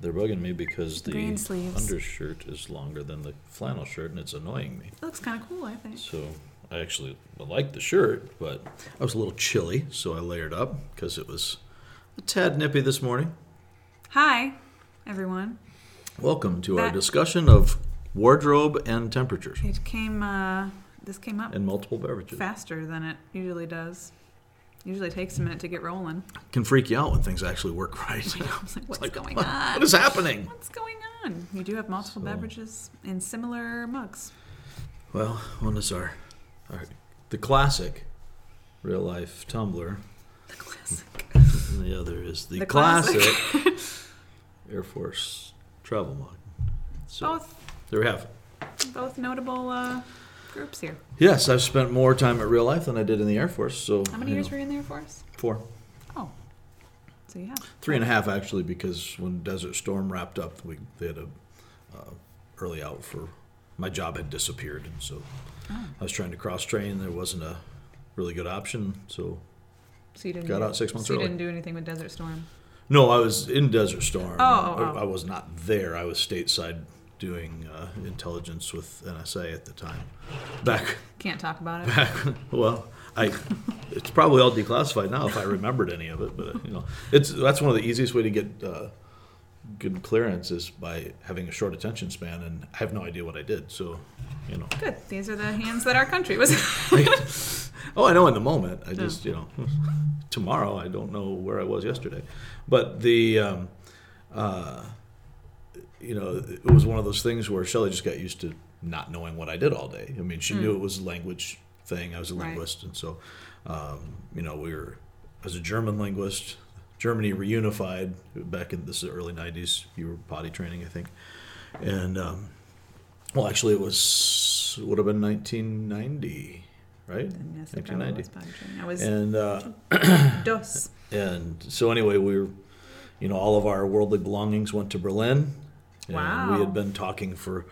they're bugging me because the Green sleeves. undershirt is longer than the flannel shirt, and it's annoying me. It looks kind of cool, I think. So I actually like the shirt, but I was a little chilly, so I layered up because it was a tad nippy this morning. Hi, everyone. Welcome to our That- discussion of wardrobe and temperatures It came. Uh, this came up and multiple beverages. faster than it usually does. Usually takes a minute to get rolling. Can freak you out when things actually work right. I was like, what's like, going what- on? what is happening? What's going on? You do have multiple So- beverages in similar mugs. Well, one is our, our the classic real life tumbler, The classic. and the other is the, The classic, classic. Air Force travel mug. So Both, there we have it. both notable uh, groups here. Yes, I've spent more time at real life than I did in the Air Force. So How many years know, were you in the Air Force? Four, Oh, so you have three and a half actually, because when Desert Storm wrapped up, we they had a uh, early out for my job had disappeared, and so Oh. I was trying to cross train. There wasn't a really good option, so So you didn't Got do, out six months so you early. didn't do anything with Desert Storm. No, I was in Desert Storm. Oh, oh, oh. I was not there. I was stateside doing uh, intelligence with NSA at the time. Back, Can't talk about it. back. Well, I. It's probably all declassified now if I remembered any of it. But you know, it's that's one of the easiest way to get uh, good clearance is by having a short attention span, and I have no idea what I did. So, you know. Good. These are the hands that our country was. oh, I know in the moment. I just, you know, tomorrow I don't know where I was yesterday. But the, um, uh, you know, it was one of those things where Shelley just got used to not knowing what I did all day. I mean, she knew it was a language thing. I was a Right. linguist, and so, um, you know, we were as a German linguist. Germany reunified back in this early '90s. You were potty training, I think, and um, well, actually, it was would have been 1990, right? Yes, they probably 1990. was potty training. I was And uh, dos. and so anyway, we were, you know, all of our worldly belongings went to Berlin. And Wow. we had been talking for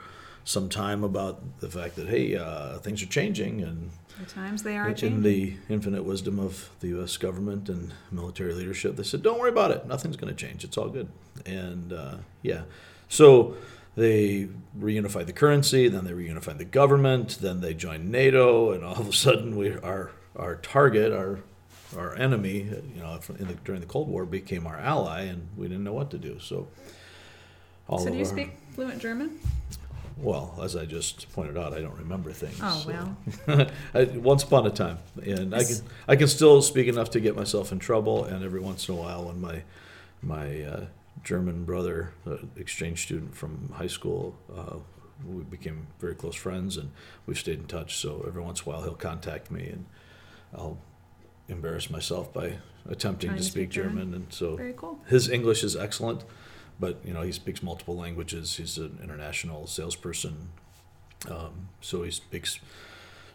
some time about the fact that hey, uh, things are changing, and The times they are in changing. the infinite wisdom of the U.S. government and military leadership, they said, "Don't worry about it. Nothing's going to change. It's all good." And uh, yeah, so they reunified the currency, then they reunified the government, then they joined NATO, and all of a sudden, we our our target, our our enemy, you know, in the, during the Cold War, became our ally, and we didn't know what to do. So. All so do you our- speak fluent German? well, as I just pointed out, I don't remember things. Oh, so- well. I, once upon a time, and I can I can still speak enough to get myself in trouble. And every once in a while, when my my uh, German brother, uh, exchange student from high school, uh, we became very close friends, and we've stayed in touch. So every once in a while, he'll contact me, and I'll embarrass myself by attempting to to speak speak German. German, and so Very cool. his English is excellent, but you know he speaks multiple languages. He's an international salesperson, um, so he speaks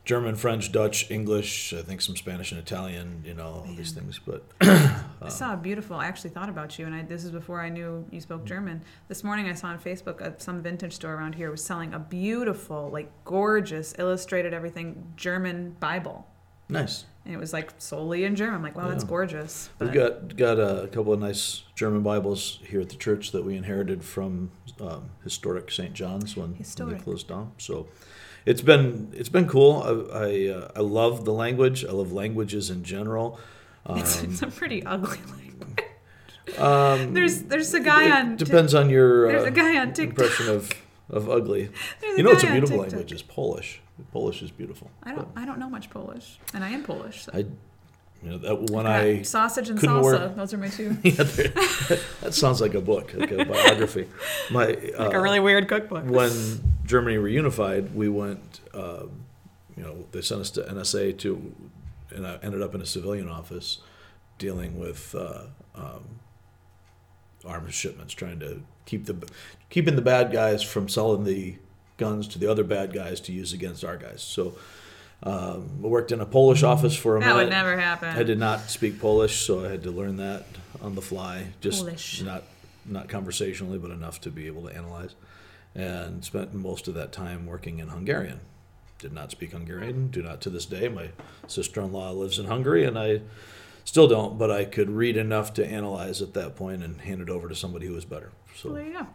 German, French, Dutch, English. I think some Spanish and Italian. You know all these things. But I saw a beautiful. I actually thought about you, and I, this is before I knew you spoke German. This morning, I saw on Facebook uh, some vintage store around here was selling a beautiful, like gorgeous, illustrated everything German Bible, nice. and it was like solely in German. I'm like, wow, that's gorgeous. But We've got got a couple of nice German Bibles here at the church that we inherited from um, historic St. John's when, when they closed down. So it's been it's been cool. I I, uh, I love the language. I love languages in general. it's, Um, it's a pretty ugly language. um, There's there's a guy it on. depends on your There's uh, a guy on TikTok. impression of of ugly. You know, it's a beautiful language. Is Polish. Polish is beautiful. I don't I don't know much Polish, and I am Polish. So. I, you know, that when I sausage and salsa. work- Those are my two. yeah, that sounds like a book, like a biography. My uh, like a really weird cookbook. when Germany reunified, we went. Um, you know, they sent us to NSA to, and I ended up in a civilian office, dealing with uh, um, arms shipments, trying to keep the keeping the bad guys from selling the guns to the other bad guys to use against our guys. So. Um, I worked in a Polish office for a that minute. would never happen. I did not speak Polish, so I had to learn that on the fly. Just Polish. not not conversationally, but enough to be able to analyze. And spent most of that time working in Hungarian. Did not speak Hungarian. Do not to this day. My sister-in-law lives in Hungary, and I Still don't, but I could read enough to analyze at that point and hand it over to somebody who was better. Well, So there you go.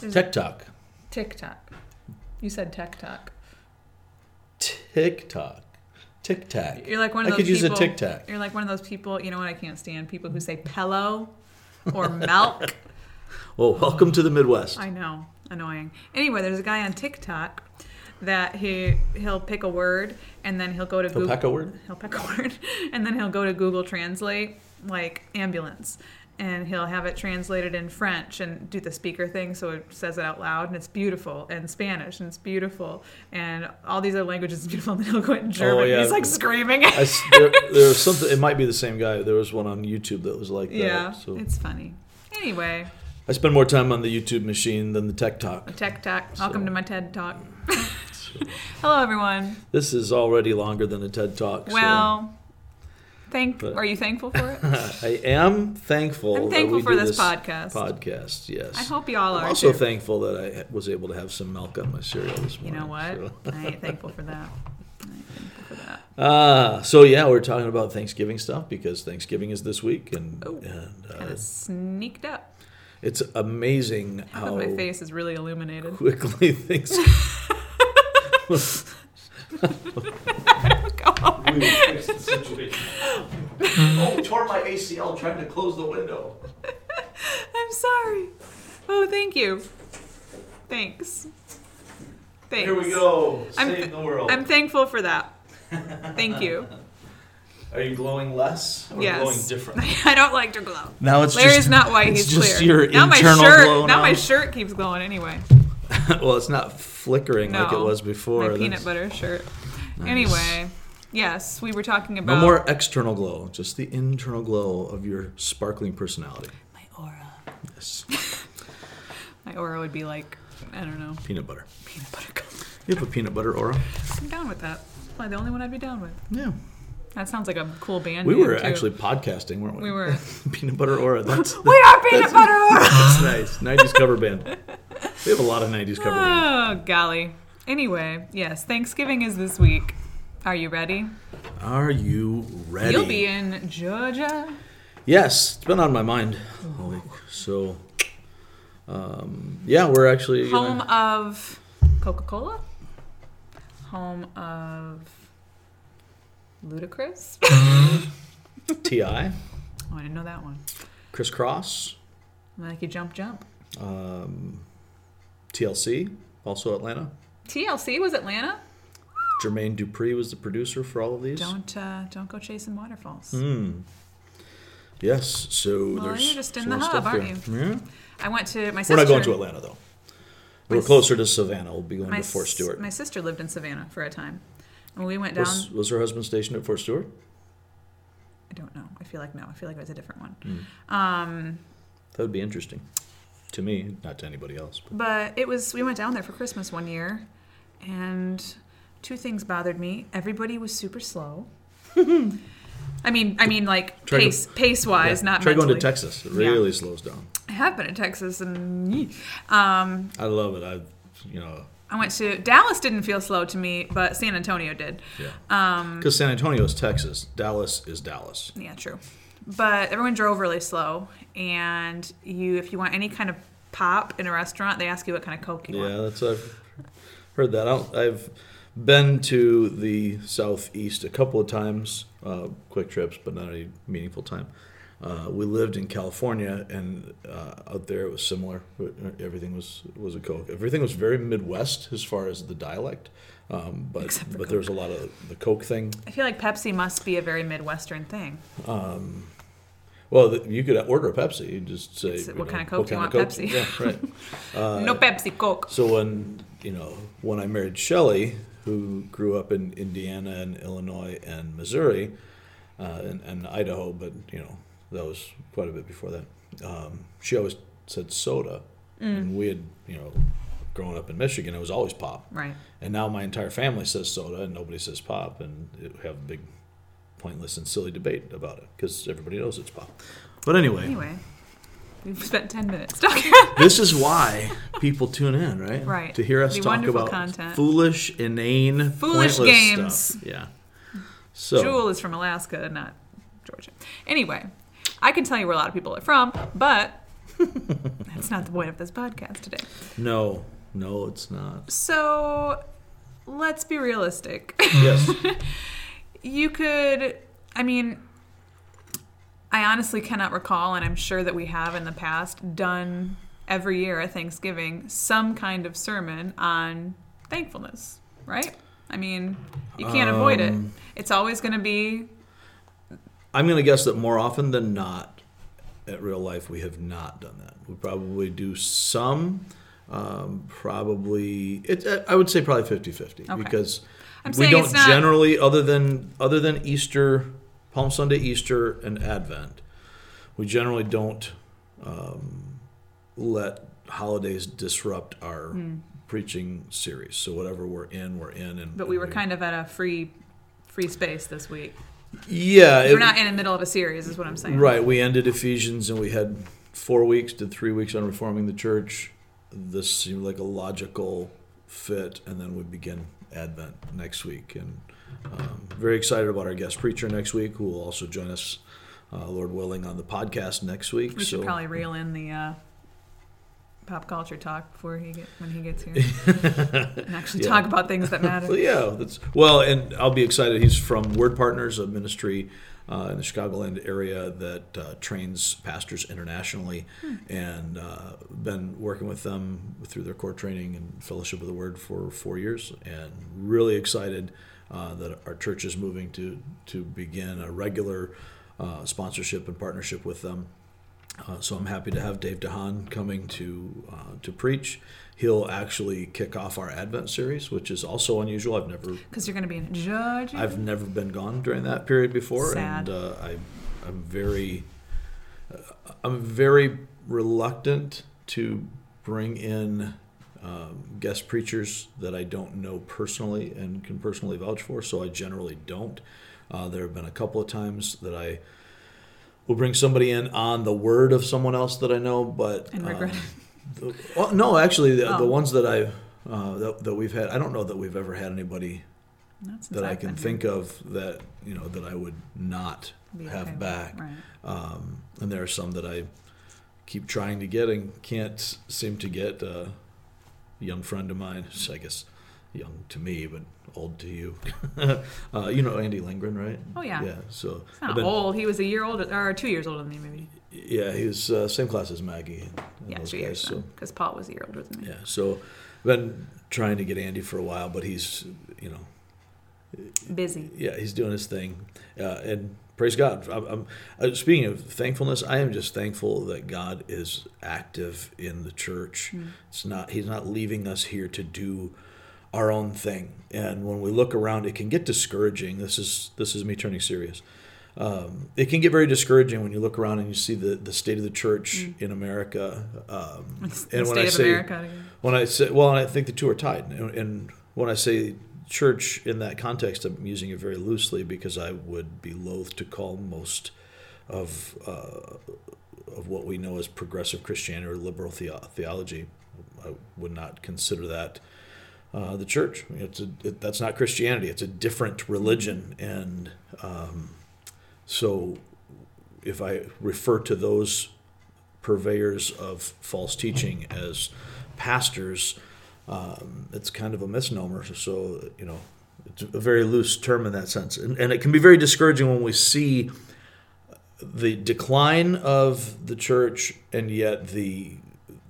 There's TikTok, TikTok. You said TikTok. TikTok, Tic Tac. You're like one I of those could use a people. Tic Tac. You're like one of those people. You know what I can't stand? People who say pillow or milk. Well, welcome to the Midwest. I know, annoying. Anyway, there's a guy on TikTok that he he'll pick a word and then he'll go to He'll Google. peck a word? He'll pick a word and then he'll go to Google Translate like ambulance. And he'll have it translated in French and do the speaker thing so it says it out loud and it's beautiful and Spanish and it's beautiful and all these other languages is beautiful and then he'll go in oh, German. Oh, yeah. He's like screaming. I there, there was something. It might be the same guy. There was one on YouTube that was like that. yeah, So it's funny. Anyway, I spend more time on the YouTube machine than the Tech Talk. Tech Talk. Welcome to my TED Talk. Hello, everyone. This is already longer than a TED Talk. so- Well, thank. But- are you thankful for it? I am thankful. I'm that thankful for do this podcast. Podcast, yes. I hope y'all I'm are also too. thankful that I was able to have some milk on my cereal this morning. you know what? so- I ain't thankful for that. I ain't thankful for that. Ah, so yeah, we're talking about Thanksgiving stuff because Thanksgiving is this week, and, Oh, and uh, Kind of sneaked up. it's amazing Half how my face is really illuminated. quickly things. Go on. Mm-hmm. oh, tore my ACL trying to close the window. I'm sorry. Oh, thank you. Thanks. Thanks. Here we go. I'm- Save the world. I'm thankful for that. Thank you. Are you glowing less or yes. glowing differently? I don't like to glow. Now it's Larry's just not white. it's He's just clear. your now my internal shirt. glow now my now? shirt keeps glowing anyway. well, it's not flickering like it No, was before. My peanut That's- butter shirt. Nice. Anyway, yes, we were talking about. No about more external glow, just the internal glow of your sparkling personality. my aura. Yes. My aura would be like, I don't know, peanut butter. peanut butter color. You have a peanut butter aura? I'm down with that. Probably the only one I'd be down with. Yeah. That sounds like a cool band. We were too. actually podcasting, weren't we? We were. peanut butter aura. That's We are peanut butter aura. that's nice. 90s cover band. We have a lot of 90s cover bands. Oh golly. Anyway, yes, Thanksgiving is this week. Are you ready? Are you ready? You'll be in Georgia. Yes, it's been on my mind all week. So, um, yeah, we're actually Home gonna, of Coca Cola. Home of Ludacris. T.I., Oh, I didn't know that one. Kris Kross, Like you jump, jump. um, TLC, also Atlanta. TLC was Atlanta. Jermaine Dupri was the producer for all of these. Don't uh, don't go chasing waterfalls. Hmm. Yes, so Well, there's you're just in the hub, aren't here. Yeah. I went to my We're not going to Atlanta though. We're closer to Savannah. We'll be going to Fort Stewart. my sister lived in Savannah for a time, and we went down. Was, was her husband stationed at Fort Stewart? I don't know. I feel like no. I feel like it was a different one. Hmm. Um, That would be interesting to me, not to anybody else. But but it was. We went down there for Christmas one year, and two things bothered me. Everybody was super slow. I mean, I mean, like Try to- pace pace wise, Yeah, not try mentally. going to Texas. It Yeah. really slows down. I have been in Texas, and um, I love it. I, you know, I went to Dallas. Didn't feel slow to me, but San Antonio did. yeah. Um, Because San Antonio is Texas. Dallas is Dallas. Yeah, true. But everyone drove really slow, and you, if you want any kind of pop in a restaurant, they ask you what kind of Coke you want. Yeah, that's I've heard that. I don't, I've been to the southeast a couple of times, uh, quick trips, but not any meaningful time. Uh, we lived in California, and uh, out there it was similar. Everything was was a Coke. Everything was very Midwest as far as the dialect, um, but but there was a lot of the Coke thing. I feel like Pepsi must be a very Midwestern thing. Um, well, you could order a Pepsi. You just say It's- what know, kind of Coke do you want? Pepsi. Yeah, right. Uh, no Pepsi, Coke. So when you know when I married Shelley, who grew up in Indiana and Illinois and Missouri, uh, and, and Idaho, but you know that was quite a bit before that. Um, she always said soda, and we had you know growing up in Michigan, it was always pop, Right. and now my entire family says soda and nobody says pop, and it, we have a big pointless and silly debate about it because everybody knows it's pop. But anyway, Anyway, we've spent 10 minutes talking. this is why people tune in, right? Right. To hear us The talk about content. foolish, inane, Foolish pointless games. Stuff. Yeah. So Jewel is from Alaska, not Georgia. Anyway, I can tell you where a lot of people are from, but that's not the point of this podcast today. No, no, it's not. So let's be realistic. Yes. you could, I mean, I honestly cannot recall, and I'm sure that we have in the past done every year at Thanksgiving some kind of sermon on thankfulness, right? I mean, you can't avoid it. Um, It's always going to be I'm going to guess that more often than not, at real life, we have not done that. We probably do some. Um, probably, it, I would say probably 50 50 Okay. because I'm we don't generally, other than other than Easter, Palm Sunday, Easter, and Advent, we generally don't um, let holidays disrupt our preaching series. So whatever we're in, we're in. And. But we were kind of at a free free space this week. yeah. We're not in the middle of a series, is what I'm saying. Right. We ended Ephesians and we had four weeks, did three weeks on reforming the church. This seemed like a logical fit, and then we begin Advent next week. And um, very excited about our guest preacher next week, who will also join us, uh, Lord willing, on the podcast next week. We should So- probably reel in the uh, pop culture talk before he get when he gets here, and actually Yeah. talk about things that matter. Well, yeah, that's well, and I'll be excited. He's from Word Partners, a ministry uh, in the Chicagoland area that uh, trains pastors internationally, and uh, been working with them through their core training and fellowship of the Word for four years, and really excited uh, that our church is moving to to begin a regular uh, sponsorship and partnership with them. Uh, so I'm happy to have Dave DeHaan coming to uh, to preach. He'll actually kick off our Advent series, which is also unusual. I've never Because you're going to be in Georgia. I've never been gone during that period before, Sad. and uh, I I'm very uh, I'm very reluctant to bring in um, guest preachers that I don't know personally and can personally vouch for. So I generally don't. Uh, there have been a couple of times that I will bring somebody in on the word of someone else that I know, but And regret um, the- well, no, actually, the, Oh. the ones that I uh, that, that we've had, I don't know that we've ever had anybody that I can think of that you know that I would not. Be have okay back. Right. Um, and there are some that I keep trying to get and can't seem to get. Uh, young friend of mine, I guess young to me, but old to you. uh, you know Andy Lindgren, right? Oh yeah. Yeah. So He's not been- old. He was a year older, or two years older than me, maybe. yeah, he was uh, same class as Maggie. And Yeah, those two guys, years. so Because Paul was a year older than me. yeah, so been trying to get Andy for a while, but he's you know Busy. yeah, he's doing his thing, uh, and praise God. I'm, I'm, uh, speaking of thankfulness, I am just thankful that God is active in the church. It's not He's not leaving us here to do our own thing. And when we look around, it can get discouraging. This is this is me turning serious. Um, it can get very discouraging when you look around and you see the, the state of the church in America. Um, The and when I of say America. when I say, well, and I think the two are tied. And, and when I say church in that context, I'm using it very loosely because I would be loath to call most of uh, of what we know as progressive Christianity or liberal theo- theology. I would not consider that uh, the church. It's a, it, that's not Christianity. It's a different religion, and um, so if I refer to those purveyors of false teaching as pastors, um, it's kind of a misnomer. So, you know, it's a very loose term in that sense. And, and it can be very discouraging when we see the decline of the church and yet the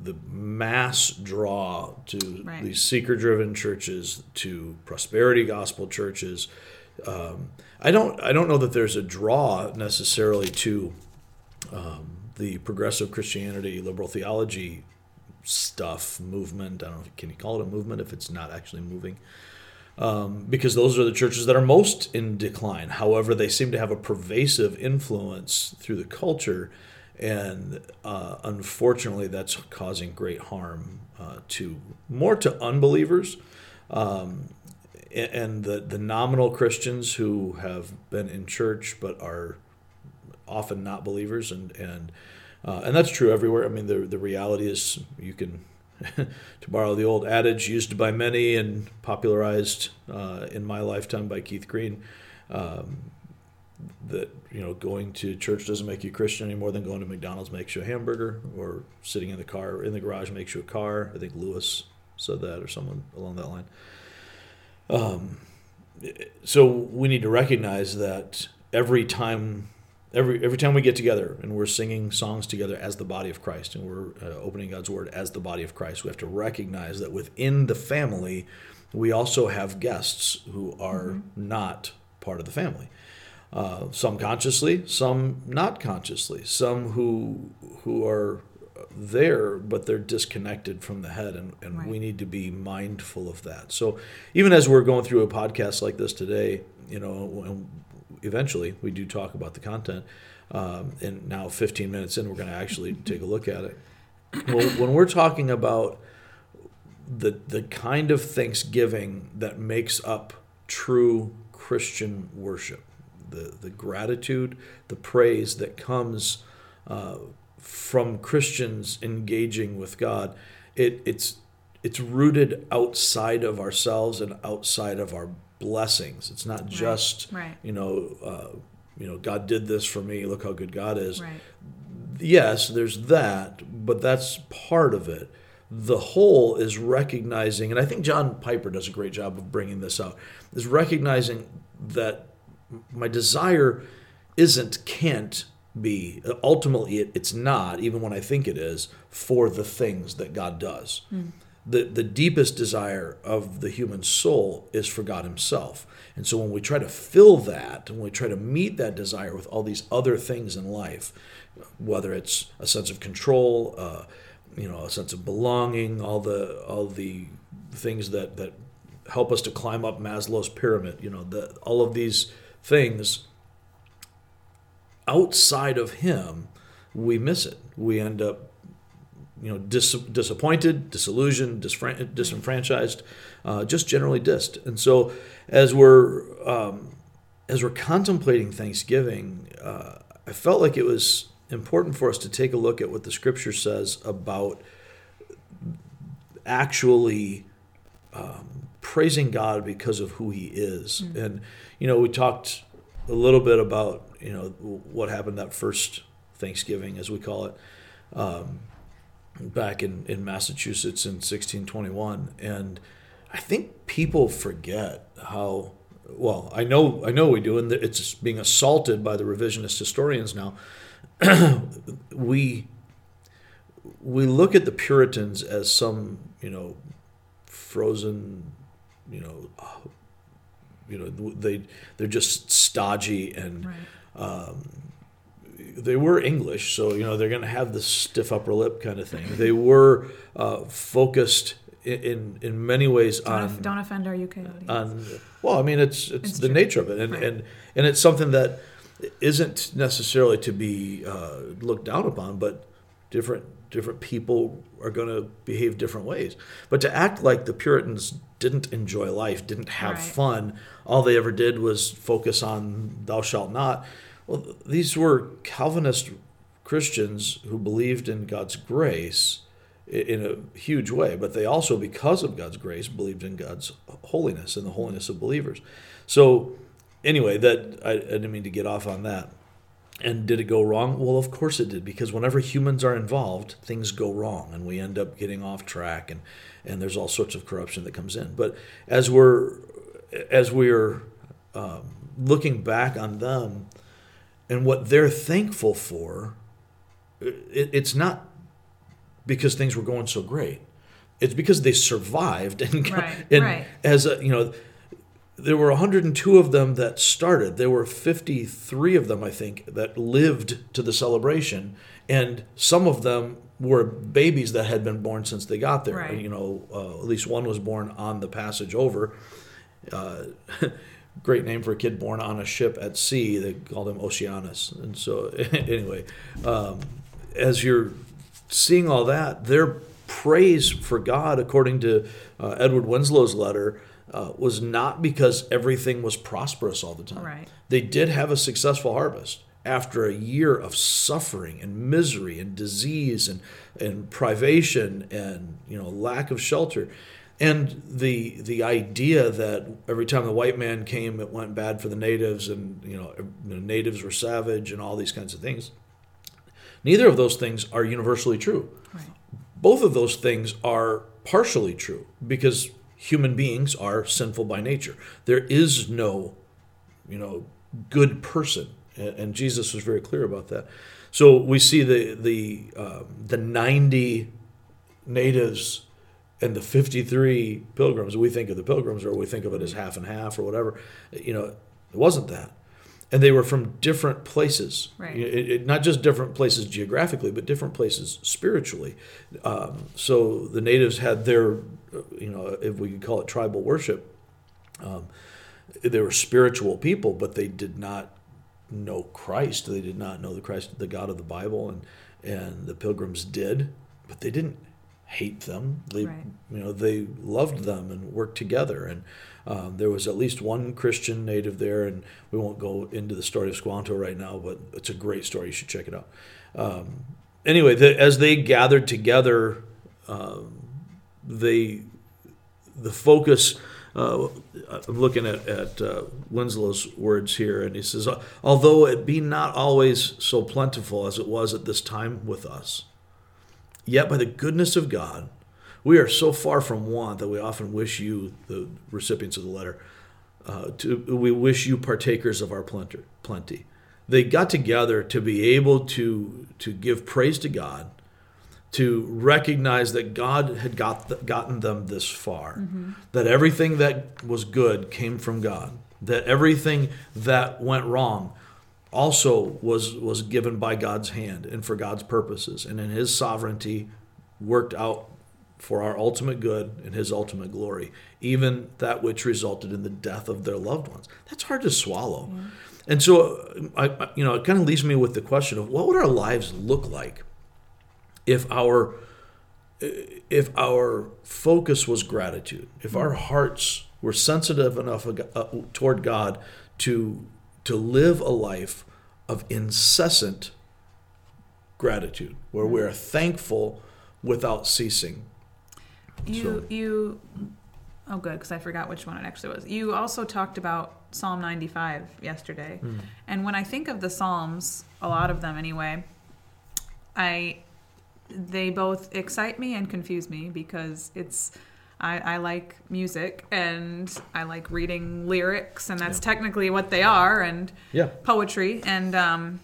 the mass draw to Right. these seeker driven churches to prosperity gospel churches um, I don't I don't know that there's a draw necessarily to um, the progressive Christianity, liberal theology stuff movement. I don't know. Can you call it a movement if it's not actually moving? Um, because those are the churches that are most in decline. However, they seem to have a pervasive influence through the culture, and uh, unfortunately, that's causing great harm uh, to more to unbelievers um, and the the nominal Christians who have been in church but are often not believers, and and uh, and that's true everywhere. I mean, the the reality is you can. to borrow the old adage used by many and popularized uh, in my lifetime by Keith Green, um, that you know going to church doesn't make you Christian any more than going to McDonald's makes you a hamburger, or sitting in the car in the garage makes you a car. I think Lewis said that, or someone along that line. Um, so we need to recognize that every time every every time we get together and we're singing songs together as the body of Christ and we're uh, opening God's word as the body of Christ, we have to recognize that within the family we also have guests who are mm-hmm. not part of the family. Uh, some consciously, some not consciously, some who who are there, but they're disconnected from the head, and, and right. we need to be mindful of that. So, even as we're going through a podcast like this today, you know, eventually we do talk about the content. Um, and now, 15 minutes in, we're going to actually take a look at it. Well, when we're talking about the the kind of thanksgiving that makes up true Christian worship, the the gratitude, the praise that comes uh, from Christians engaging with God, it, it's it's rooted outside of ourselves and outside of our blessings. It's not just right. you know uh, you know God did this for me. Look how good God is. Right. Yes, there's that, but that's part of it. The whole is recognizing, and I think John Piper does a great job of bringing this out. Is recognizing that my desire isn't can't be ultimately it, it's not even when i think it is for the things that god does mm. The, the deepest desire of the human soul is for god himself and so when we try to fill that when we try to meet that desire with all these other things in life whether it's a sense of control uh, you know a sense of belonging all the all the things that that help us to climb up maslow's pyramid you know the, all of these things outside of him, we miss it. We end up, you know, dis- disappointed, disillusioned, disfran- disenfranchised, uh, just generally dissed. And so, as we're um, as we're contemplating Thanksgiving, uh, I felt like it was important for us to take a look at what the Scripture says about actually um, praising God because of who He is. Mm-hmm. And you know, we talked a little bit about you know what happened that first Thanksgiving, as we call it, um, back in, in Massachusetts in 1621, and I think people forget how well I know I know we do, and it's being assaulted by the revisionist historians now. we we look at the Puritans as some you know frozen you know you know they they're just stodgy and right. um, they were English, so you know they're going to have the stiff upper lip kind of thing. They were uh, focused in in many ways don't on don't offend our UK audience. On well, I mean it's it's, it's the true. nature of it, and, right. and and it's something that isn't necessarily to be uh, looked down upon, but different different people are going to behave different ways. But to act like the Puritans didn't enjoy life, didn't have right. fun, all they ever did was focus on thou shalt not. Well, these were Calvinist Christians who believed in God's grace in a huge way, but they also, because of God's grace, believed in God's holiness and the holiness of believers. So, anyway, that I, I didn't mean to get off on that. And did it go wrong? Well, of course it did, because whenever humans are involved, things go wrong, and we end up getting off track, and and there's all sorts of corruption that comes in. But as we're as we're um, looking back on them and what they're thankful for, it, it's not because things were going so great. It's because they survived and, right, and right. as a, you know there were 102 of them that started. There were 53 of them, I think, that lived to the celebration, and some of them were babies that had been born since they got there. Right. You know, uh, at least one was born on the passage over. Uh, great name for a kid born on a ship at sea. They called him Oceanus. And so, anyway, um, as you're seeing all that, their praise for God, according to uh, Edward Winslow's letter, uh, was not because everything was prosperous all the time. Right. They did have a successful harvest after a year of suffering and misery and disease and, and privation and you know lack of shelter. And the the idea that every time the white man came, it went bad for the natives, and you know the natives were savage, and all these kinds of things. Neither of those things are universally true. Right. Both of those things are partially true because human beings are sinful by nature. There is no, you know, good person, and, and Jesus was very clear about that. So we see the the um, the ninety natives and the 53 pilgrims we think of the pilgrims or we think of it as half and half or whatever you know it wasn't that. And they were from different places. Right. It- it- not just different places geographically but different places spiritually. Um, so the natives had their uh, you know if we could call it tribal worship um, they were spiritual people but they did not know christ. They did not know the christ the god of the bible and and the pilgrims did but they didn't hate them. They Right. you know they loved them and worked together. And um, there was at least one christian native there and we won't go into the story of squanto right now but it's a great story. You should check it out. Um, anyway the, as they gathered together um, they the focus uh, i'm looking at, at uh, winslow's words here and he says although it be not always so plentiful as it was at this time with us Yet by the goodness of God, we are so far from want that we often wish you, the recipients of the letter, uh, to, we wish you partakers of our plenty. plenty. They got together to be able to, to give praise to God, to recognize that God had got gotten them this far, that everything that was good came from God, that everything that went wrong also was was given by God's hand and for God's purposes. And in his sovereignty worked out for our ultimate good and his ultimate glory. Even that which resulted in the death of their loved ones. That's hard to swallow. And so I, you know it kind of leaves me with the question of what would our lives look like if our if our focus was gratitude, if our hearts were sensitive enough uh, toward God to to live a life of incessant gratitude, where we are thankful without ceasing. You So- you oh good because I forgot which one it actually was. You also talked about Psalm 95 yesterday, Hmm. and when I think of the Psalms, a lot of them anyway, I they both excite me and confuse me because it's I, I like music and I like reading lyrics and that's technically what they are and Yeah, poetry and um,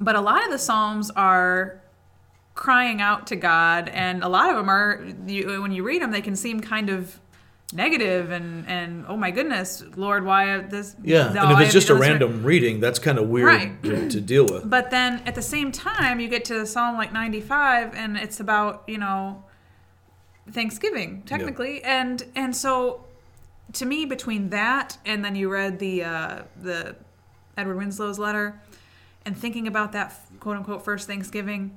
but a lot of the psalms are crying out to god and a lot of them are you, when you read them they can seem kind of negative and and oh my goodness lord why this yeah. no, and if it's just a random reading, that's kind of weird Right. to, to deal with. but then at the same time you get to psalm like 95 and it's about you know thanksgiving technically. And and so to me between that and then you read the uh the edward winslow's letter and thinking about that quote unquote first thanksgiving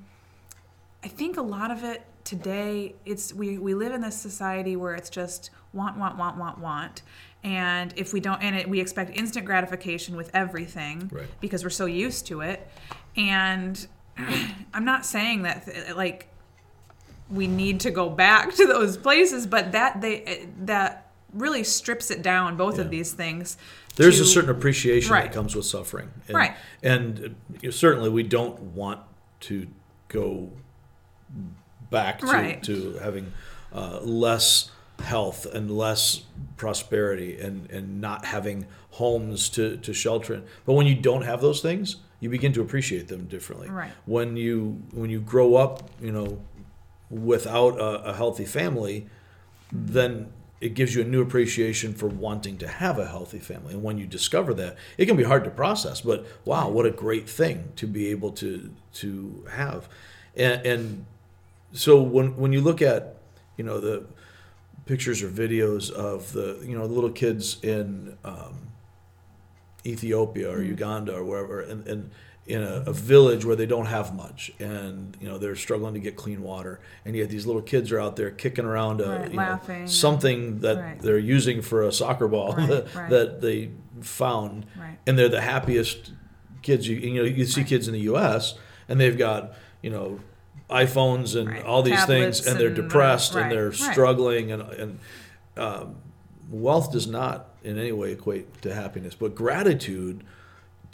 i think a lot of it today it's we we live in this society where it's just want want want want want. And if we don't and it, we expect instant gratification with everything Right. because we're so used to it. And i'm not saying that like we need to go back to those places but that they that really strips it down both Yeah. of these things There's to- a certain appreciation Right. that comes with suffering. And, Right. And certainly we don't want to go back to, Right. to having uh, less health and less prosperity and, and not having homes to, to shelter in. But when you don't have those things, you begin to appreciate them differently. Right. When you when you grow up, you know, without a, a healthy family, then it gives you a new appreciation for wanting to have a healthy family. And when you discover that, it can be hard to process, but wow, what a great thing to be able to to have. And, and so when when you look at, you know, the pictures or videos of the you know the little kids in um, Ethiopia or Uganda or wherever, and, and in a, a village where they don't have much, and you know they're struggling to get clean water, and yet these little kids are out there kicking around a, Right, you know, something that Right. they're using for a soccer ball Right, that, that they found, Right. and they're the happiest kids. You you know you see kids in the U.S. and they've got you know iPhones and all these Tablets things, and they're and, uh, depressed and they're struggling, and and um, wealth does not in any way equate to happiness, but gratitude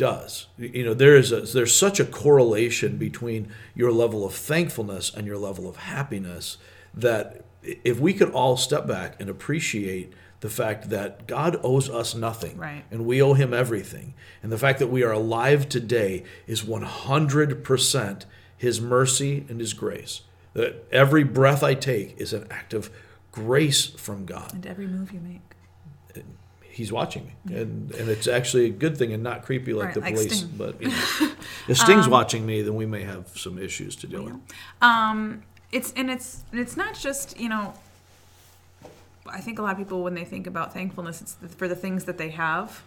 does. You know, there is a there's such a correlation between your level of thankfulness and your level of happiness that if we could all step back and appreciate the fact that God owes us nothing Right. and we owe him everything and the fact that we are alive today is 100% his mercy and his grace that every breath I take is an act of grace from God And every move you make. He's watching me, and and it's actually a good thing and not creepy like Right, the like police. Sting. But you know, if Sting's watching me, then we may have some issues to deal with. Um, it's and it's and it's not just you know. I think a lot of people when they think about thankfulness, it's for the things that they have.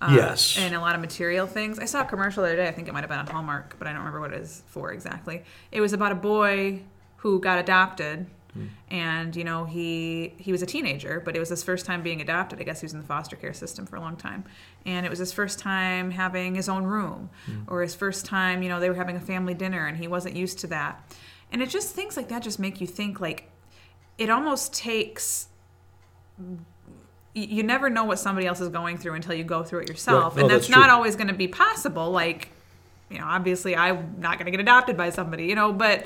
uh, Yes. And a lot of material things. I saw a commercial the other day. I think it might have been on Hallmark, but I don't remember what it is for exactly. It was about a boy who got adopted, Mm. and you know he he was a teenager, but it was his first time being adopted. I guess he was in the foster care system for a long time, and it was his first time having his own room, mm. or his first time. You know they were having a family dinner, and he wasn't used to that. And it just things like that just make you think like it almost takes you never know what somebody else is going through until you go through it yourself Right. No, and oh, that's, that's not true. always going to be possible like you know obviously i'm not going to get adopted by somebody you know but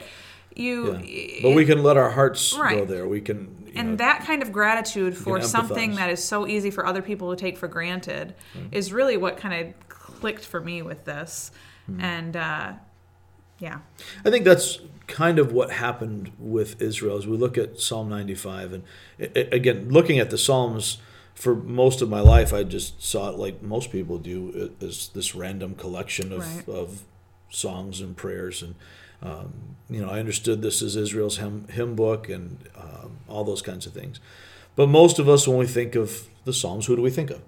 you Yeah. But we can let our hearts go there. We can. You and know, that kind of gratitude for something that is so easy for other people to take for granted is really what kind of clicked for me with this Hmm. and uh yeah I think that's kind of what happened with Israel as we look at Psalm 95. And a- again, looking at the Psalms for most of my life, I just saw it like most people do as this random collection of, Right. of songs and prayers. And, um, you know, I understood this as Israel's hymn, hymn book and um, all those kinds of things. But most of us, when we think of the Psalms, who do we think of?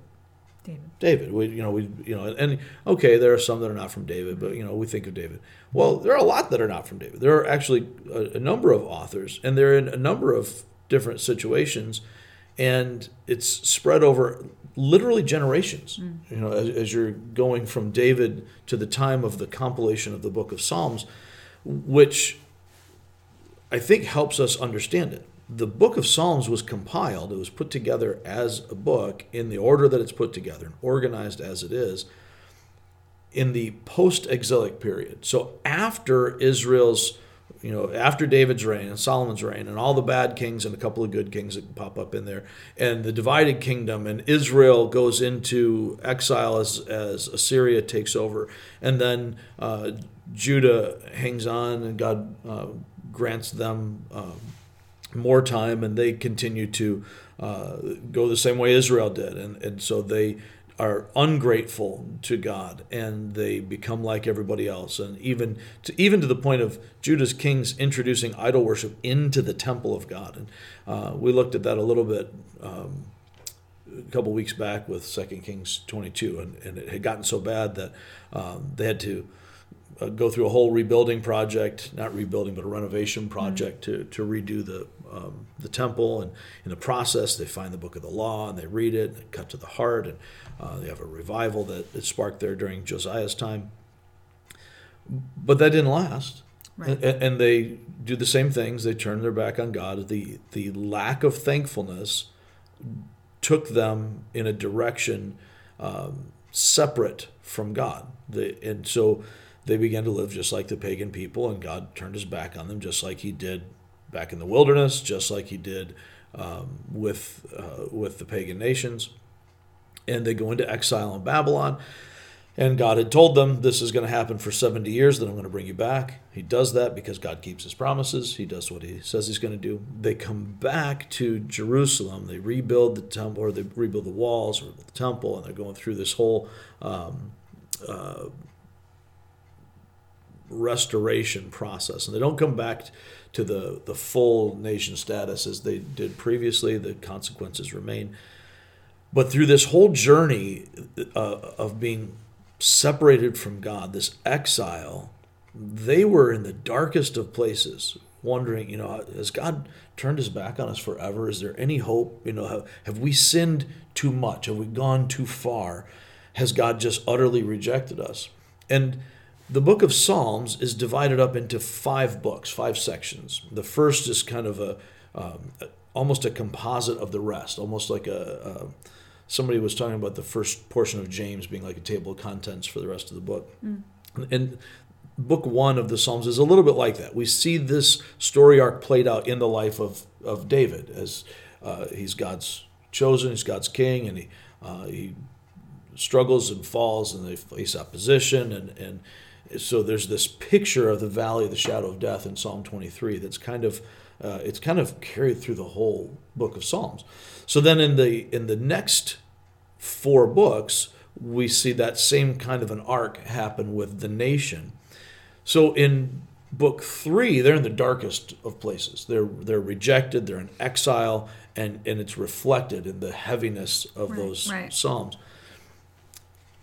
david David. We, you know, we, you know, and okay, there are some that are not from David, but you know, we think of David. Well, there are a lot that are not from David. There are actually a, a number of authors, and they're in a number of different situations, and it's spread over literally generations. You know, as, as you're going from David to the time of the compilation of the Book of Psalms, which I think helps us understand it. The book of Psalms was compiled, it was put together as a book in the order that it's put together and organized as it is in the post exilic period. So after Israel's, you know, after David's reign and Solomon's reign and all the bad kings and a couple of good kings that pop up in there, and the divided kingdom, and Israel goes into exile as, as Assyria takes over, and then uh, Judah hangs on and God uh, grants them. Um, more time and they continue to uh, go the same way Israel did. And, and so they are ungrateful to God and they become like everybody else. And even to, even to the point of Judah's kings introducing idol worship into the temple of God. And uh, we looked at that a little bit. Um, a couple weeks back with Second Kings 22, and, and it had gotten so bad that um, they had to uh, go through a whole rebuilding project, not rebuilding, but a renovation project to, to redo the um, the temple. And in the process, they find the book of the law and they read it, and they cut to the heart, and uh, they have a revival that, that sparked there during Josiah's time. But that didn't last. Right. A- And they do the same things. They turn their back on God. The the lack of thankfulness took them in a direction um, separate from God. The, and so they began to live just like the pagan people, and God turned his back on them, just like he did back in the wilderness, just like he did um, with, uh, with the pagan nations. And they go into exile in Babylon. And God had told them, This is going to happen for 70 years, then I'm going to bring you back. He does that because God keeps his promises. He does what he says he's going to do. They come back to Jerusalem. They rebuild the temple, or they rebuild the walls, or the temple, and they're going through this whole um, uh, restoration process. And they don't come back to the, the full nation status as they did previously. The consequences remain. But through this whole journey uh, of being separated from God, this exile, they were in the darkest of places, wondering, you know, has God turned his back on us forever? Is there any hope? You know, have, have we sinned too much? Have we gone too far? Has God just utterly rejected us? And the book of Psalms is divided up into five books, five sections. The first is kind of a um, almost a composite of the rest, almost like a, a, somebody was talking about the first portion of James being like a table of contents for the rest of the book. Mm. And book one of the Psalms is a little bit like that. We see this story arc played out in the life of, of David as uh, he's God's chosen, he's God's king, and he, uh, he struggles and falls and they face opposition. And, and so there's this picture of the valley of the shadow of death in Psalm 23 that's kind of uh, it's kind of carried through the whole book of Psalms. So then in the in the next four books, we see that same kind of an arc happen with the nation. So in book three, they're in the darkest of places. They're they're rejected. They're in exile, and and it's reflected in the heaviness of right, those right. psalms.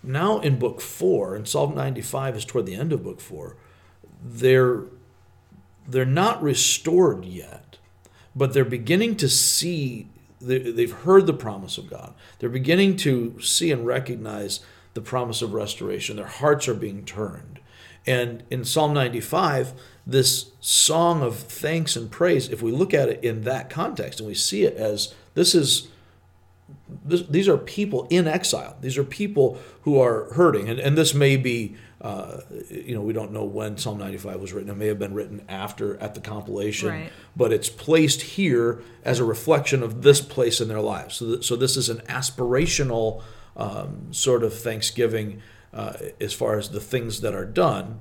Now in book four, and Psalm ninety five is toward the end of book four. They're they're not restored yet, but they're beginning to see. They've heard the promise of God. They're beginning to see and recognize the promise of restoration. Their hearts are being turned and in Psalm 95, this song of thanks and praise, if we look at it in that context and we see it as this is this, these are people in exile. These are people who are hurting, and, and this may be, uh, you know, we don't know when Psalm 95 was written. It may have been written after at the compilation, right. but it's placed here as a reflection of this place in their lives. So, th- so this is an aspirational um, sort of thanksgiving uh, as far as the things that are done.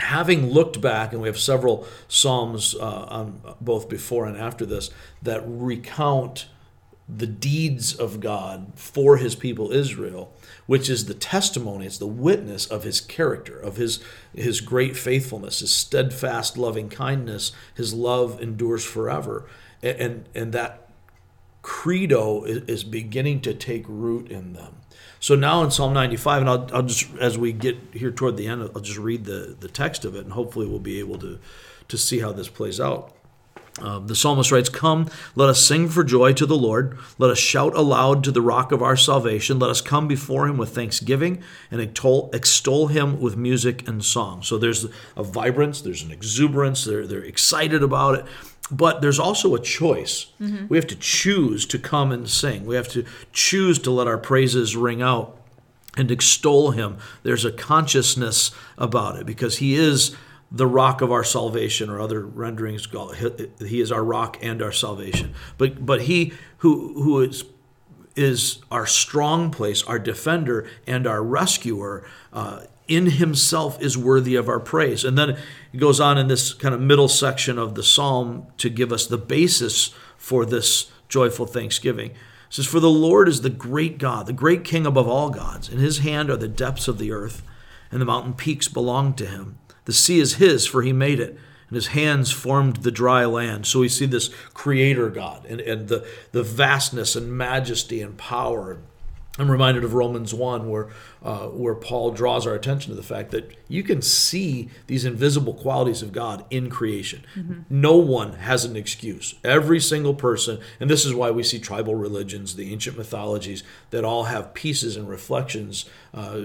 Having looked back, and we have several psalms uh, on both before and after this that recount the deeds of God for His people Israel, which is the testimony, it's the witness of His character, of His His great faithfulness, His steadfast loving kindness, His love endures forever, and and, and that credo is, is beginning to take root in them. So now in Psalm 95, and I'll, I'll just, as we get here toward the end, I'll just read the, the text of it, and hopefully we'll be able to, to see how this plays out. Um, the psalmist writes, Come, let us sing for joy to the Lord. Let us shout aloud to the rock of our salvation. Let us come before him with thanksgiving and extol, extol him with music and song. So there's a vibrance, there's an exuberance, they're, they're excited about it but there's also a choice. Mm-hmm. We have to choose to come and sing. We have to choose to let our praises ring out and extol him. There's a consciousness about it because he is the rock of our salvation, or other renderings, he is our rock and our salvation. But but he who who is is our strong place, our defender, and our rescuer. Uh, in himself is worthy of our praise. And then it goes on in this kind of middle section of the psalm to give us the basis for this joyful thanksgiving. It says, For the Lord is the great God, the great King above all gods. In his hand are the depths of the earth, and the mountain peaks belong to him. The sea is his, for he made it, and his hands formed the dry land. So we see this creator God and, and the, the vastness and majesty and power I'm reminded of Romans 1, where, uh, where Paul draws our attention to the fact that you can see these invisible qualities of God in creation. Mm-hmm. No one has an excuse. Every single person, and this is why we see tribal religions, the ancient mythologies, that all have pieces and reflections, uh,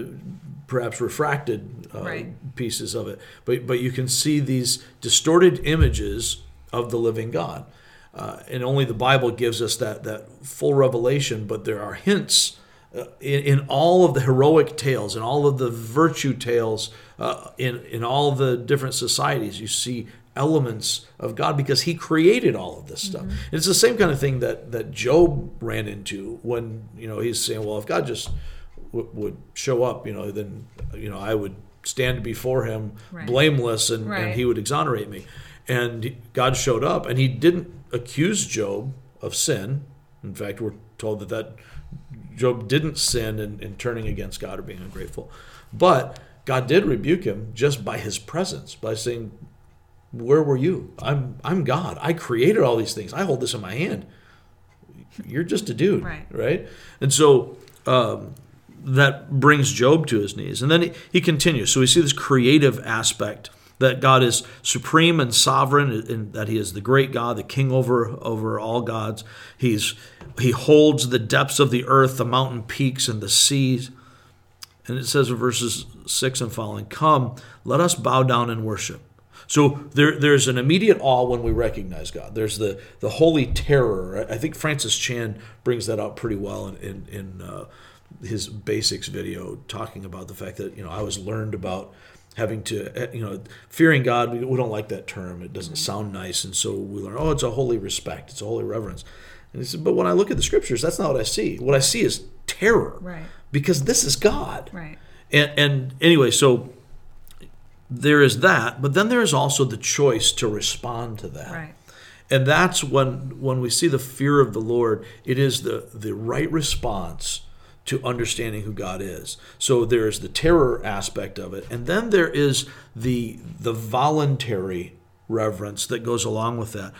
perhaps refracted uh, right. pieces of it. But, but you can see these distorted images of the living God. Uh, and only the Bible gives us that, that full revelation, but there are hints uh, in, in, all of the heroic tales and all of the virtue tales uh, in, in all the different societies, you see elements of God because he created all of this stuff. Mm-hmm. It's the same kind of thing that, that Job ran into when, you know, he's saying, well, if God just w- would show up, you know, then, you know, I would stand before him right. blameless and, right. and he would exonerate me. And God showed up and he didn't accuse Job of sin. In fact, we're told that that Job didn't sin in, in turning against God or being ungrateful. But God did rebuke him just by his presence, by saying, Where were you? I'm I'm God. I created all these things. I hold this in my hand. You're just a dude. Right. Right? And so um, that brings Job to his knees. And then he, he continues. So we see this creative aspect that God is supreme and sovereign, and that He is the great God, the King over over all gods. He's He holds the depths of the earth, the mountain peaks, and the seas. And it says in verses 6 and following, Come, let us bow down and worship. So there, there's an immediate awe when we recognize God. There's the, the holy terror. I think Francis Chan brings that out pretty well in, in, in uh, his basics video, talking about the fact that, you know, I was learned about having to, eh, you know, fearing God. We, we don't like that term. It doesn't sound nice. And so we learn, oh, it's a holy respect, it's a holy reverence. And he said, but when I look at the scriptures, that's not what I see. What I see is terror. Right. Because this is God. Right. And, and anyway, so there is that, but then there is also the choice to respond to that. Right. And that's when when we see the fear of the Lord, it is the the right response to understanding who God is. So there is the terror aspect of it, and then there is the the voluntary reverence that goes along with that.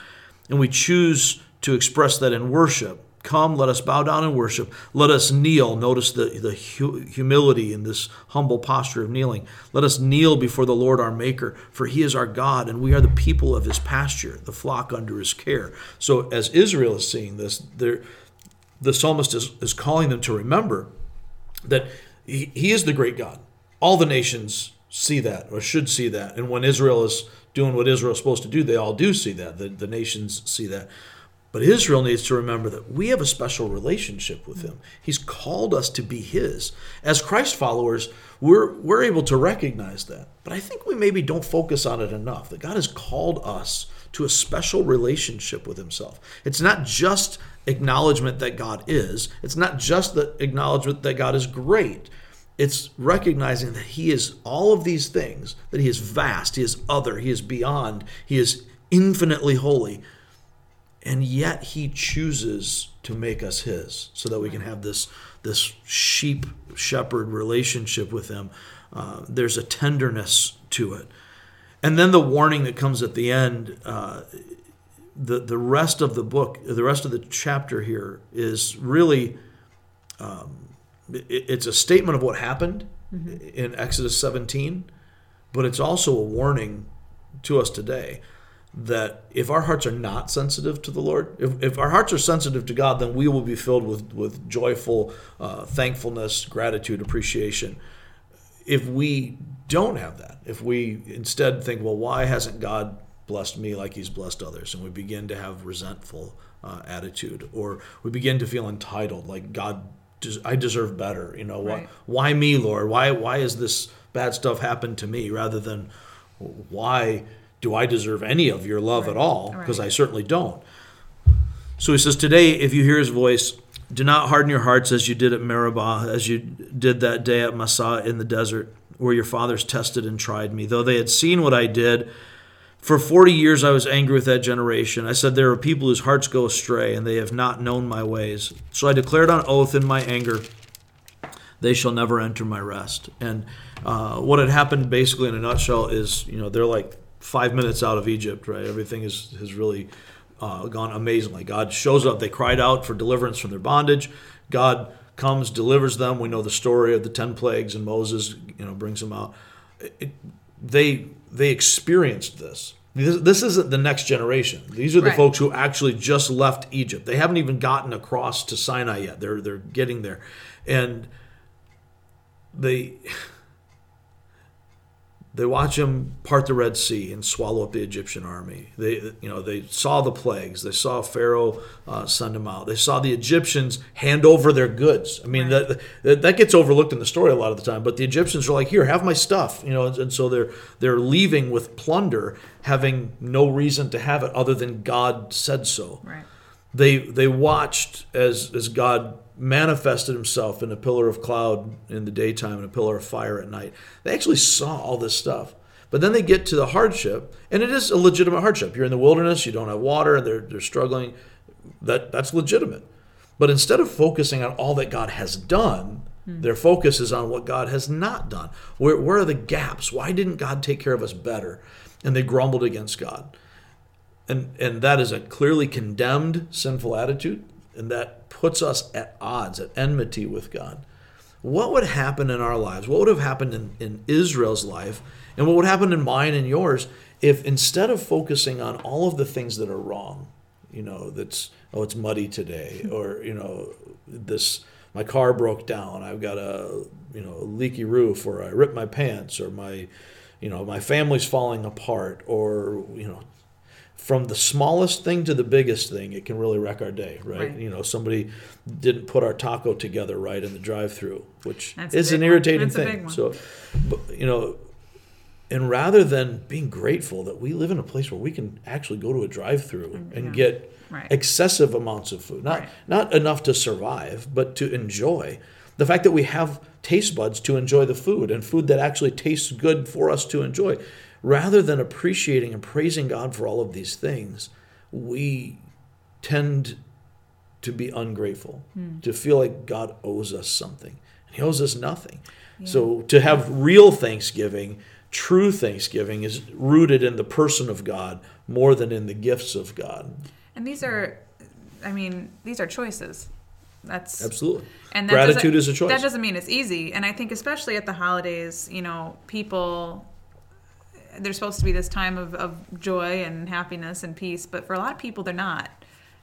And we choose to express that in worship. Come, let us bow down and worship. Let us kneel. Notice the, the hu- humility in this humble posture of kneeling. Let us kneel before the Lord our Maker, for he is our God, and we are the people of his pasture, the flock under his care. So, as Israel is seeing this, the psalmist is, is calling them to remember that he, he is the great God. All the nations see that, or should see that. And when Israel is doing what Israel is supposed to do, they all do see that. The, the nations see that. But Israel needs to remember that we have a special relationship with Him. He's called us to be His. As Christ followers, we're, we're able to recognize that. But I think we maybe don't focus on it enough that God has called us to a special relationship with Himself. It's not just acknowledgement that God is, it's not just the acknowledgement that God is great. It's recognizing that He is all of these things, that He is vast, He is other, He is beyond, He is infinitely holy and yet he chooses to make us his so that we can have this this sheep shepherd relationship with him. Uh, there's a tenderness to it. And then the warning that comes at the end uh, the the rest of the book the rest of the chapter here is really um, it, it's a statement of what happened mm-hmm. in exodus 17 but it's also a warning to us today that if our hearts are not sensitive to the Lord, if, if our hearts are sensitive to God, then we will be filled with, with joyful uh, thankfulness, gratitude, appreciation. If we don't have that, if we instead think, well, why hasn't God blessed me like he's blessed others? And we begin to have resentful uh, attitude, or we begin to feel entitled, like God, I deserve better. You know, right. why, why me, Lord? Why, why is this bad stuff happened to me rather than why do I deserve any of your love right. at all? Because right. I certainly don't. So he says, Today, if you hear his voice, do not harden your hearts as you did at Meribah, as you did that day at Massah in the desert, where your fathers tested and tried me. Though they had seen what I did, for 40 years I was angry with that generation. I said, There are people whose hearts go astray, and they have not known my ways. So I declared on oath in my anger, They shall never enter my rest. And uh, what had happened basically in a nutshell is, you know, they're like five minutes out of Egypt, right? Everything is, has really uh, gone amazingly. God shows up. They cried out for deliverance from their bondage. God comes, delivers them. We know the story of the ten plagues, and Moses, you know, brings them out. It, they they experienced this. this. This isn't the next generation. These are the right. folks who actually just left Egypt. They haven't even gotten across to Sinai yet. They're they're getting there, and they they watch him part the Red Sea and swallow up the Egyptian army. They, you know, they saw the plagues. They saw Pharaoh uh, send them out. They saw the Egyptians hand over their goods. I mean, right. that that gets overlooked in the story a lot of the time. But the Egyptians are like, "Here, have my stuff," you know, and, and so they're they're leaving with plunder, having no reason to have it other than God said so. Right. They they watched as as God manifested himself in a pillar of cloud in the daytime and a pillar of fire at night. They actually saw all this stuff. But then they get to the hardship, and it is a legitimate hardship. You're in the wilderness, you don't have water, and they're, they're struggling. That, that's legitimate. But instead of focusing on all that God has done, hmm. their focus is on what God has not done. Where, where are the gaps? Why didn't God take care of us better? And they grumbled against God. And, and that is a clearly condemned sinful attitude and that puts us at odds, at enmity with God. What would happen in our lives? What would have happened in, in Israel's life? And what would happen in mine and yours if instead of focusing on all of the things that are wrong, you know, that's, oh, it's muddy today, hmm. or, you know, this my car broke down. I've got a you know a leaky roof, or I ripped my pants, or my you know my family's falling apart, or you know from the smallest thing to the biggest thing, it can really wreck our day, right? Right. You know, somebody didn't put our taco together right in the drive-through, which That's is an irritating That's a big thing. So, but, you know, and rather than being grateful that we live in a place where we can actually go to a drive-through mm, and Yeah. get Right. excessive amounts of food, not Right. not enough to survive, but to enjoy. The fact that we have taste buds to enjoy the food and food that actually tastes good for us to enjoy, rather than appreciating and praising God for all of these things, we tend to be ungrateful, hmm. to feel like God owes us something. And He owes us nothing. So to have real thanksgiving, true thanksgiving, is rooted in the person of God more than in the gifts of God. And these are, I mean, these are choices. That's Absolutely. and that Gratitude is a choice. That doesn't mean it's easy. And I think especially at the holidays, you know, people there's supposed to be this time of, of joy and happiness and peace, but for a lot of people they're not.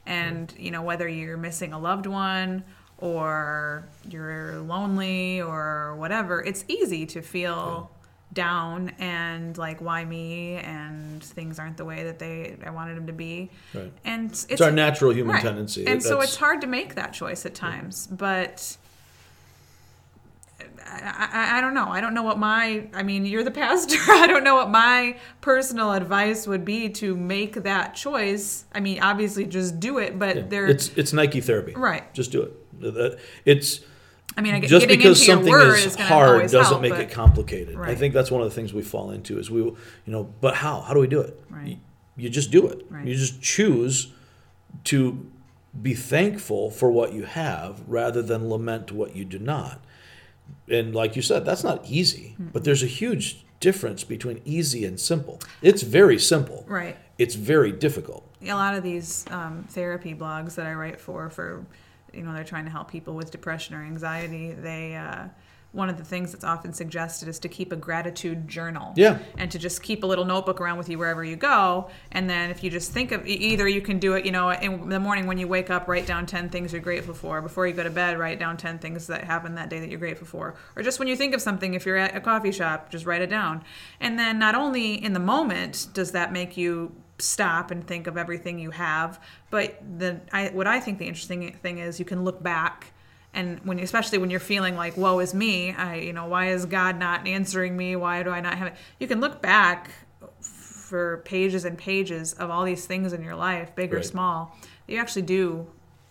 And, you know, whether you're missing a loved one or you're lonely or whatever, it's easy to feel down and like why me and things aren't the way that they I wanted them to be. Right. And it's, It's our natural human Right. tendency. And so it's hard to make that choice at times, but I, I, I don't know. I don't know what my, I mean, you're the pastor. I don't know what my personal advice would be to make that choice. I mean, obviously just do it, but yeah. there, It's it's Nike therapy. Right. Just do it. It's I mean, I get, just because something is is hard doesn't help, make but- it complicated. I think that's one of the things we fall into is we, you know, but how? How do we do it? Right. You, you just do it. Right. You just choose to be thankful for what you have rather than lament what you do not. And like you said, that's not easy, but there's a huge difference between easy and simple. It's very simple. Right. It's very difficult. a lot of these um, therapy blogs that I write for, for you know, they're trying to help people with depression or anxiety. They uh, one of the things that's often suggested is to keep a gratitude journal. Yeah. And to just keep a little notebook around with you wherever you go. And then if you just think of either you can do it, you know, in the morning when you wake up, write down 10 things you're grateful for. Before you go to bed, write down 10 things that happened that day that you're grateful for. Or just when you think of something, if you're at a coffee shop, just write it down. And then not only in the moment does that make you stop and think of everything you have, but the I, what I think the interesting thing is you can look back and when especially when you're feeling like woe is me i you know why is god not answering me why do i not have it you can look back for pages and pages of all these things in your life big or small that you actually do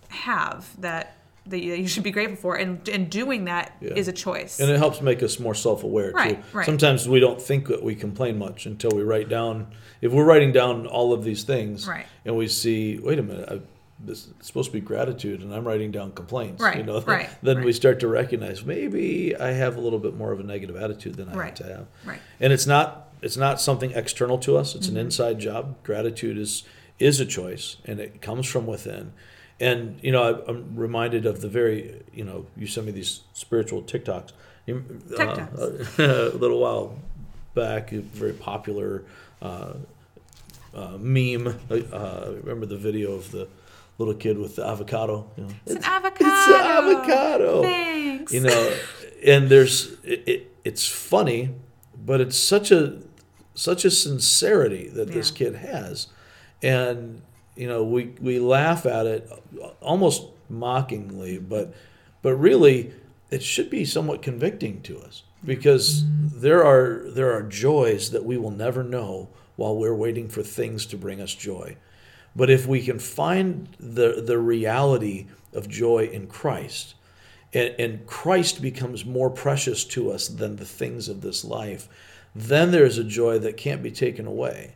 have that that you, should be grateful for and and doing that is Yeah. a choice And it helps make us more self-aware Right, too. right. Sometimes we don't think that we complain much until we write down. If we're writing down all of these things, Right. and we see, wait a minute, I, this is supposed to be gratitude, and I'm writing down complaints. right, You Right, know, right, then we start to recognize maybe I have a little bit more of a negative attitude than I Right, ought to have. right. And it's not it's not something external to us. Mm-hmm. It's an inside job. Gratitude is is a choice, and it comes from within. And you know, I, I'm reminded of the very you know, you sent me these spiritual TikToks. Uh, TikToks. a little while back, a very popular uh, uh, meme. Uh, remember the video of the little kid with the avocado? You know, it's, an avocado it's an avocado. thanks You know, and there's it, it, it's funny, but it's such a such a sincerity that this kid has, and you know we we laugh at it almost mockingly, but but really it should be somewhat convicting to us because mm-hmm. there are there are joys that we will never know while we're waiting for things to bring us joy. But if we can find the the reality of joy in Christ, and, and Christ becomes more precious to us than the things of this life, then there's a joy that can't be taken away.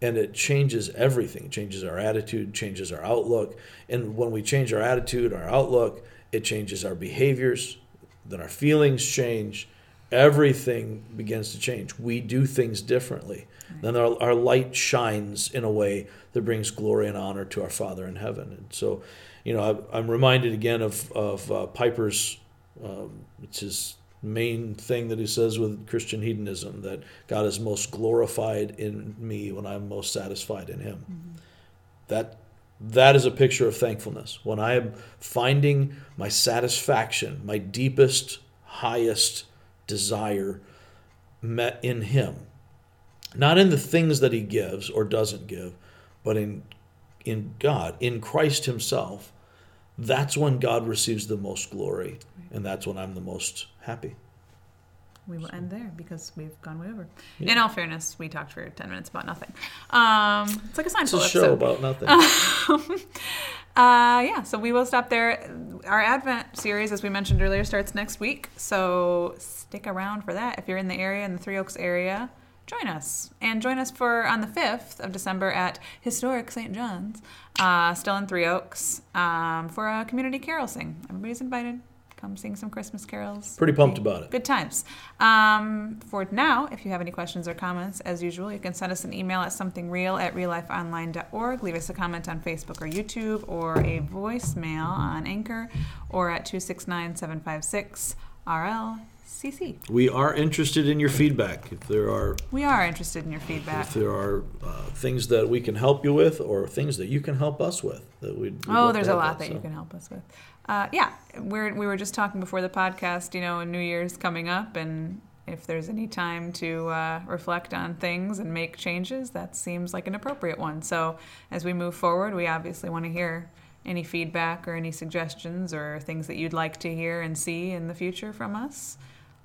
And it changes everything. It changes our attitude, changes our outlook. And when we change our attitude, our outlook, it changes our behaviors, then our feelings change. Everything begins to change. We do things differently. Then our, our light shines in a way that brings glory and honor to our Father in heaven. And so, you know, I, I'm reminded again of, of uh, Piper's, um, it's his main thing that he says with Christian hedonism that God is most glorified in me when I'm most satisfied in him. That That is a picture of thankfulness. When I am finding my satisfaction, my deepest, highest desire met in Him, not in the things that He gives or doesn't give, but in in God, in Christ Himself, that's when God receives the most glory, and that's when I'm the most happy. We will end there because we've gone way over. Yeah. In all fairness, we talked for 10 minutes about nothing. Um, it's like a It's a show episode. about nothing. Uh, yeah, so we will stop there. Our Advent series, as we mentioned earlier, starts next week. So stick around for that. If you're in the area, in the Three Oaks area, join us. And join us for on the 5th of December at Historic St. John's, uh, still in Three Oaks, um, for a community carol sing. Everybody's invited. Come sing some Christmas carols. Pretty pumped about it. Good times. Um, for now, if you have any questions or comments, as usual, you can send us an email at somethingreal at reallifeonline.org. Leave us a comment on Facebook or YouTube or a voicemail on Anchor or at 269 756 RLCC. We are interested in your feedback. If there are We are interested in your feedback. if there are uh, things that we can help you with, or things that you can help us with, that we'd. we'd Oh, there's a lot that so. you can help us with. Uh, yeah, we're, we were just talking before the podcast, you know, and New Year's coming up, and if there's any time to uh, reflect on things and make changes, that seems like an appropriate one. So as we move forward, we obviously want to hear any feedback or any suggestions or things that you'd like to hear and see in the future from us.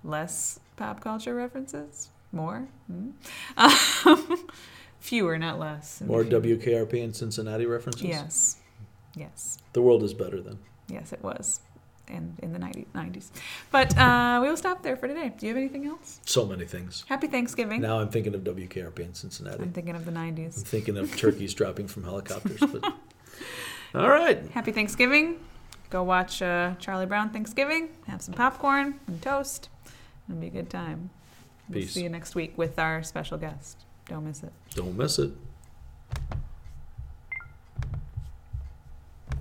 Less pop culture references, more, Hmm? Um, fewer, not less. More. WKRP and Cincinnati references. Yes, yes. The world is better then. Yes, it was. And in the 90, 90s. But uh, we will stop there for today. Do you have anything else? So many things. Happy Thanksgiving. Now I'm thinking of WKRP in Cincinnati. I'm thinking of the 90s. I'm thinking of turkeys dropping from helicopters. But all right. Happy Thanksgiving. Go watch uh, Charlie Brown Thanksgiving. Have some popcorn and toast. It'll be a good time. We'll Peace. see you next week with our special guest. Don't miss it. Don't miss it.